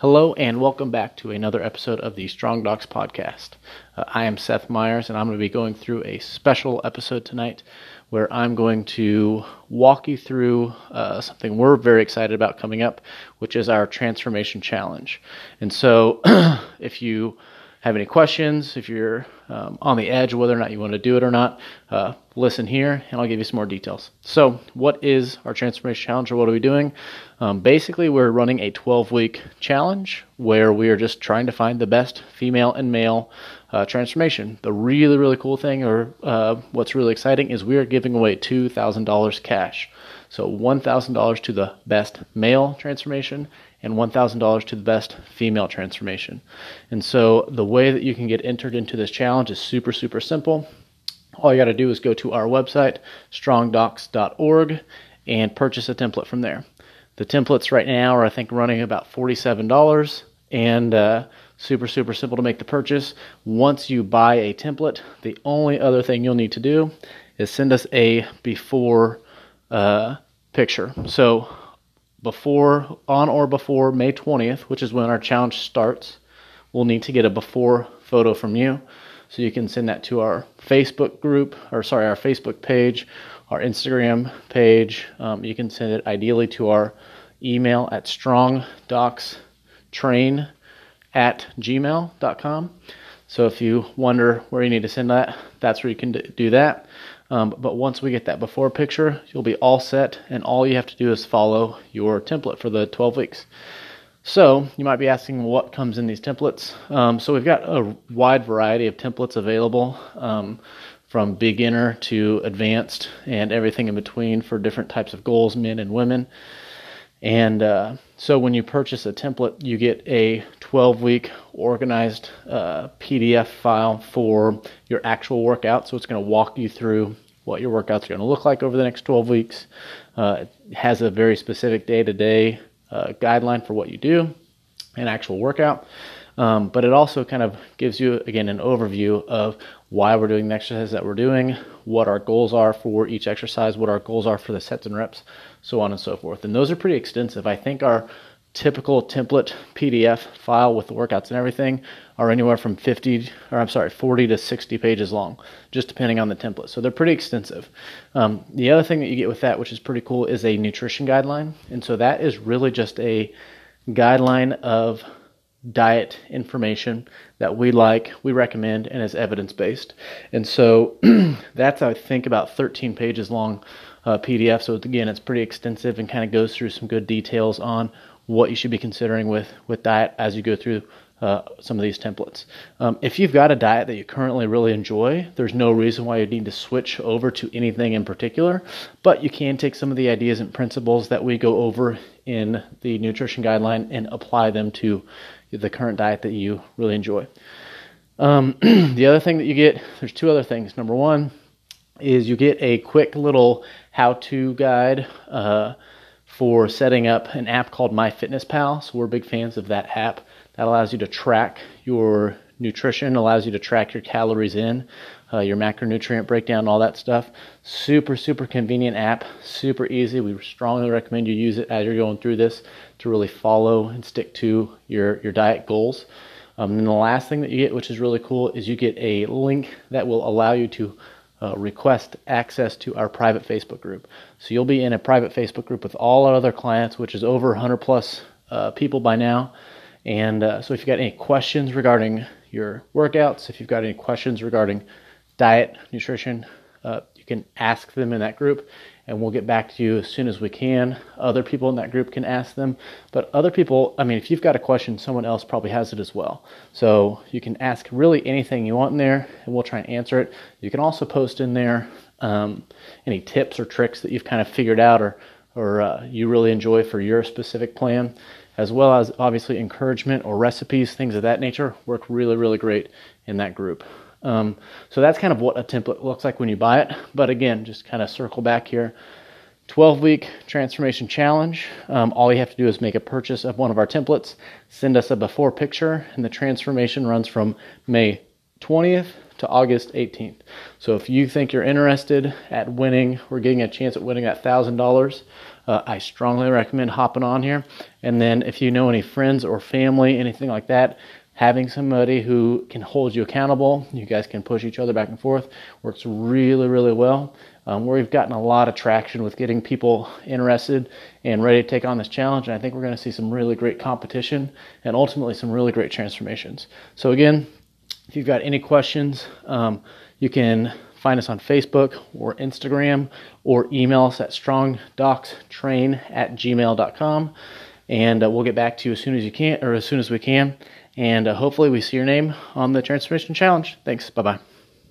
Hello, and welcome back to another episode of the Strong Docs podcast. Uh, I am Seth Myers, and I'm going to be going through a special episode tonight where I'm going to walk you through uh, something we're very excited about coming up, which is our transformation challenge. And so, if you have any questions, if you're um, on the edge whether or not you want to do it or not, uh, listen here and I'll give you some more details. So, what is our transformation challenge or what are we doing? Um, basically, we're running a 12 week challenge where we are just trying to find the best female and male uh, transformation. The really, really cool thing, or uh, what's really exciting, is we are giving away $2,000 cash. So $1,000 to the best male transformation and $1,000 to the best female transformation. And so the way that you can get entered into this challenge is super, super simple. All you got to do is go to our website, strongdocs.org, and purchase a template from there. The templates right now are, I think, running about $47 and uh, super, super simple to make the purchase. Once you buy a template, the only other thing you'll need to do is send us a before uh, picture. So before, on or before May 20th, which is when our challenge starts, we'll need to get a before photo from you. So you can send that to our Facebook group, or sorry, our Facebook page, our Instagram page. Um, you can send it ideally to our email at strongdocstrain at gmail.com. So if you wonder where you need to send that, that's where you can do that. Um, but once we get that before picture, you'll be all set, and all you have to do is follow your template for the 12 weeks. So you might be asking what comes in these templates. Um, so we've got a wide variety of templates available, um, from beginner to advanced, and everything in between for different types of goals, men and women. And uh, so when you purchase a template, you get a 12 week organized uh, PDF file for your actual workout. So it's going to walk you through what your workouts are going to look like over the next 12 weeks. Uh, it has a very specific day to day guideline for what you do, an actual workout. Um, but it also kind of gives you, again, an overview of why we're doing the exercise that we're doing, what our goals are for each exercise, what our goals are for the sets and reps, so on and so forth. And those are pretty extensive. I think our typical template PDF file with the workouts and everything are anywhere from 50 or I'm sorry 40 to 60 pages long just depending on the template so they're pretty extensive um, the other thing that you get with that which is pretty cool is a nutrition guideline and so that is really just a guideline of diet information that we like, we recommend, and is evidence based. And so that's, I think, about 13 pages long uh, PDF. So again, it's pretty extensive and kind of goes through some good details on what you should be considering with, with diet as you go through uh, some of these templates. Um, if you've got a diet that you currently really enjoy, there's no reason why you need to switch over to anything in particular, but you can take some of the ideas and principles that we go over in the nutrition guideline and apply them to the current diet that you really enjoy. Um, the other thing that you get, there's two other things. Number one is you get a quick little how-to guide uh, for setting up an app called MyFitnessPal. So we're big fans of that app. That allows you to track your nutrition, allows you to track your calories in, uh, your macronutrient breakdown, all that stuff. Super, super convenient app, super easy. We strongly recommend you use it as you're going through this to really follow and stick to your, your diet goals. Um, and the last thing that you get, which is really cool, is you get a link that will allow you to uh, request access to our private Facebook group. So you'll be in a private Facebook group with all our other clients, which is over 100 plus uh, people by now. And uh, so if you've got any questions regarding your workouts, if you've got any questions regarding diet, nutrition, uh, you can ask them in that group and we'll get back to you as soon as we can. Other people in that group can ask them, but other people, I mean, if you've got a question, someone else probably has it as well. So you can ask really anything you want in there, and we'll try and answer it. You can also post in there um, any tips or tricks that you've kind of figured out or or uh, you really enjoy for your specific plan, as well as obviously encouragement or recipes, things of that nature, work really, really great in that group. Um, so that's kind of what a template looks like when you buy it. But again, just kind of circle back here. 12 week transformation challenge. Um, all you have to do is make a purchase of one of our templates, send us a before picture, and the transformation runs from May 20th to August 18th. So if you think you're interested at winning or getting a chance at winning that $1,000, uh, I strongly recommend hopping on here. And then if you know any friends or family, anything like that, having somebody who can hold you accountable, you guys can push each other back and forth, works really, really well. Um, where we've gotten a lot of traction with getting people interested and ready to take on this challenge. And I think we're going to see some really great competition and ultimately some really great transformations. So, again, if you've got any questions, um, you can find us on Facebook or Instagram or email us at strongdocstrain at gmail.com. And uh, we'll get back to you as soon as you can or as soon as we can. And uh, hopefully we see your name on the Transformation Challenge. Thanks. Bye bye.